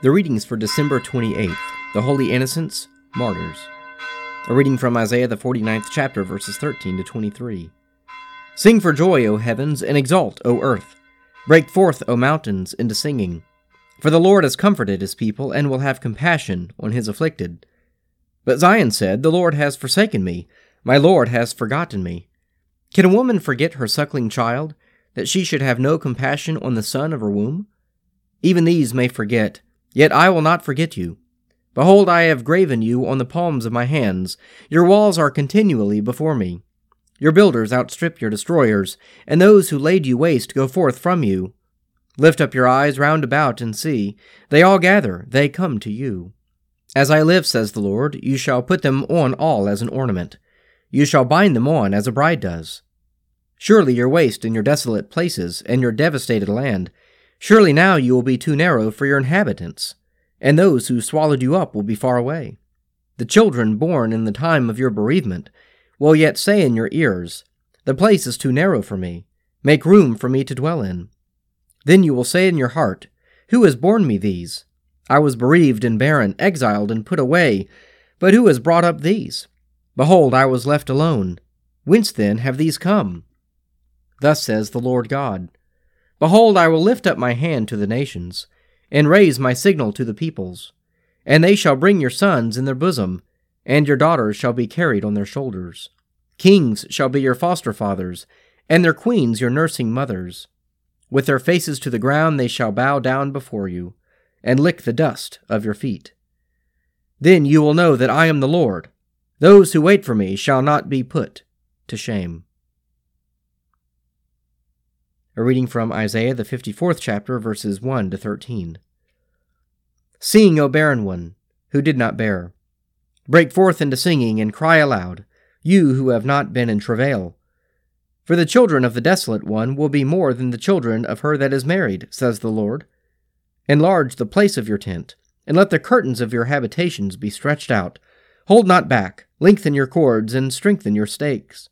The readings for December 28th, the Holy Innocents, Martyrs. A reading from Isaiah, the 49th chapter, verses 13 to 23. Sing for joy, O heavens, and exult, O earth. Break forth, O mountains, into singing. For the Lord has comforted his people, and will have compassion on his afflicted. But Zion said, The Lord has forsaken me, my Lord has forgotten me. Can a woman forget her suckling child, that she should have no compassion on the son of her womb? Even these may forget Yet I will not forget you. Behold, I have graven you on the palms of my hands. Your walls are continually before me. Your builders outstrip your destroyers, and those who laid you waste go forth from you. Lift up your eyes round about and see. They all gather, they come to you. As I live, says the Lord, you shall put them on all as an ornament. You shall bind them on as a bride does. Surely your waste and your desolate places, and your devastated land, Surely now you will be too narrow for your inhabitants, and those who swallowed you up will be far away. The children born in the time of your bereavement will yet say in your ears, The place is too narrow for me. Make room for me to dwell in. Then you will say in your heart, Who has borne me these? I was bereaved and barren, exiled and put away. But who has brought up these? Behold, I was left alone. Whence then have these come? Thus says the Lord God. Behold, I will lift up my hand to the nations, and raise my signal to the peoples. And they shall bring your sons in their bosom, and your daughters shall be carried on their shoulders. Kings shall be your foster fathers, and their queens your nursing mothers. With their faces to the ground they shall bow down before you, and lick the dust of your feet. Then you will know that I am the Lord. Those who wait for me shall not be put to shame. A reading from Isaiah, the 54th chapter, verses 1 to 13. Sing, O barren one, who did not bear. Break forth into singing and cry aloud, you who have not been in travail. For the children of the desolate one will be more than the children of her that is married, says the Lord. Enlarge the place of your tent, and let the curtains of your habitations be stretched out. Hold not back, lengthen your cords, and strengthen your stakes.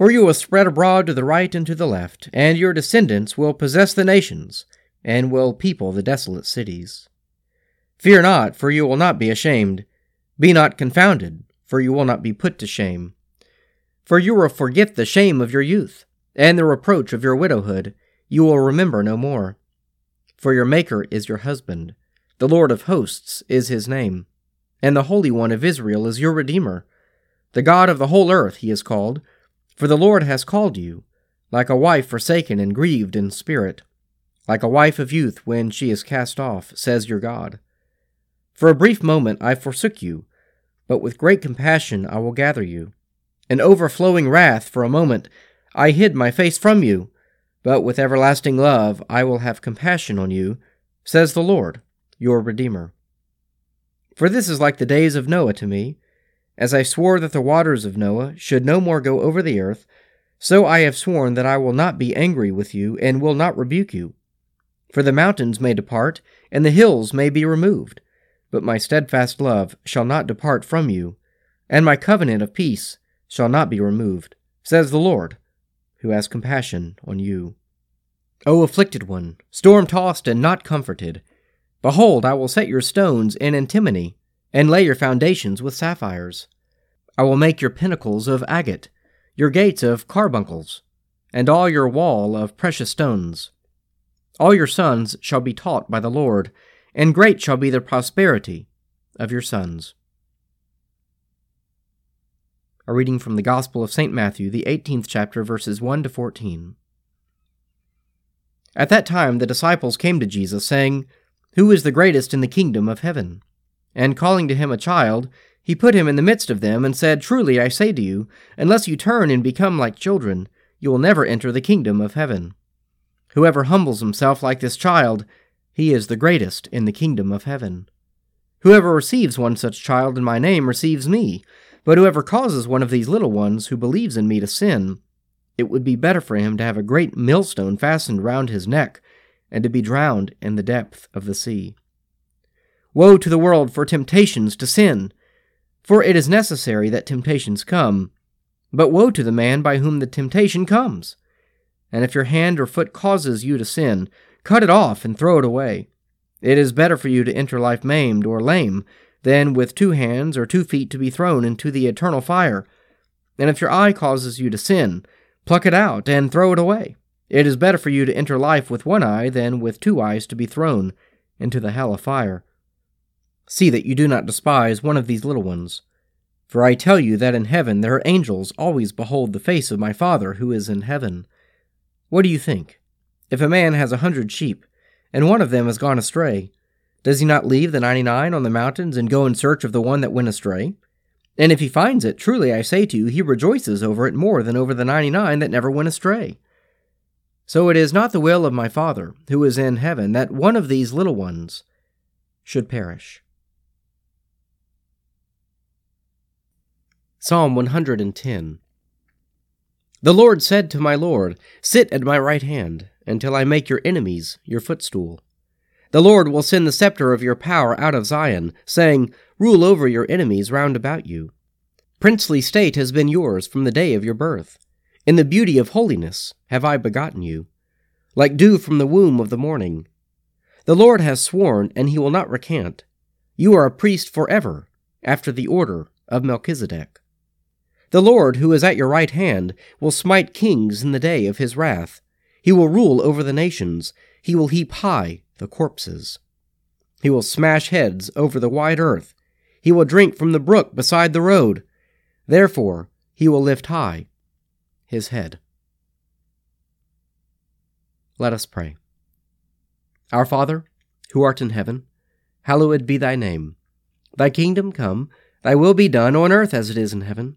For you will spread abroad to the right and to the left, and your descendants will possess the nations, and will people the desolate cities. Fear not, for you will not be ashamed. Be not confounded, for you will not be put to shame. For you will forget the shame of your youth, and the reproach of your widowhood you will remember no more. For your Maker is your husband, the Lord of hosts is his name, and the Holy One of Israel is your Redeemer. The God of the whole earth he is called, for the Lord has called you, like a wife forsaken and grieved in spirit, like a wife of youth when she is cast off, says your God. For a brief moment I forsook you, but with great compassion I will gather you. In overflowing wrath for a moment I hid my face from you, but with everlasting love I will have compassion on you, says the Lord, your Redeemer. For this is like the days of Noah to me, as I swore that the waters of Noah should no more go over the earth, so I have sworn that I will not be angry with you and will not rebuke you. For the mountains may depart, and the hills may be removed, but my steadfast love shall not depart from you, and my covenant of peace shall not be removed, says the Lord, who has compassion on you. O afflicted one, storm tossed and not comforted, behold, I will set your stones in antimony and lay your foundations with sapphires. I will make your pinnacles of agate, your gates of carbuncles, and all your wall of precious stones. All your sons shall be taught by the Lord, and great shall be the prosperity of your sons. A reading from the Gospel of St. Matthew, the 18th chapter, verses 1 to 14. At that time the disciples came to Jesus, saying, Who is the greatest in the kingdom of heaven? And calling to him a child, he put him in the midst of them, and said, Truly I say to you, unless you turn and become like children, you will never enter the kingdom of heaven. Whoever humbles himself like this child, he is the greatest in the kingdom of heaven. Whoever receives one such child in my name receives me, but whoever causes one of these little ones who believes in me to sin, it would be better for him to have a great millstone fastened round his neck, and to be drowned in the depth of the sea. Woe to the world for temptations to sin! For it is necessary that temptations come. But woe to the man by whom the temptation comes! And if your hand or foot causes you to sin, cut it off and throw it away. It is better for you to enter life maimed or lame than with two hands or two feet to be thrown into the eternal fire. And if your eye causes you to sin, pluck it out and throw it away. It is better for you to enter life with one eye than with two eyes to be thrown into the hell of fire. See that you do not despise one of these little ones. For I tell you that in heaven their angels always behold the face of my Father who is in heaven. What do you think? If a man has a hundred sheep, and one of them has gone astray, does he not leave the ninety nine on the mountains and go in search of the one that went astray? And if he finds it, truly I say to you, he rejoices over it more than over the ninety nine that never went astray. So it is not the will of my Father, who is in heaven, that one of these little ones should perish. Psalm 110 The Lord said to my Lord, Sit at my right hand, until I make your enemies your footstool. The Lord will send the scepter of your power out of Zion, saying, Rule over your enemies round about you. Princely state has been yours from the day of your birth. In the beauty of holiness have I begotten you, like dew from the womb of the morning. The Lord has sworn, and he will not recant. You are a priest forever, after the order of Melchizedek. The Lord, who is at your right hand, will smite kings in the day of his wrath. He will rule over the nations. He will heap high the corpses. He will smash heads over the wide earth. He will drink from the brook beside the road. Therefore, he will lift high his head. Let us pray. Our Father, who art in heaven, hallowed be thy name. Thy kingdom come, thy will be done on earth as it is in heaven.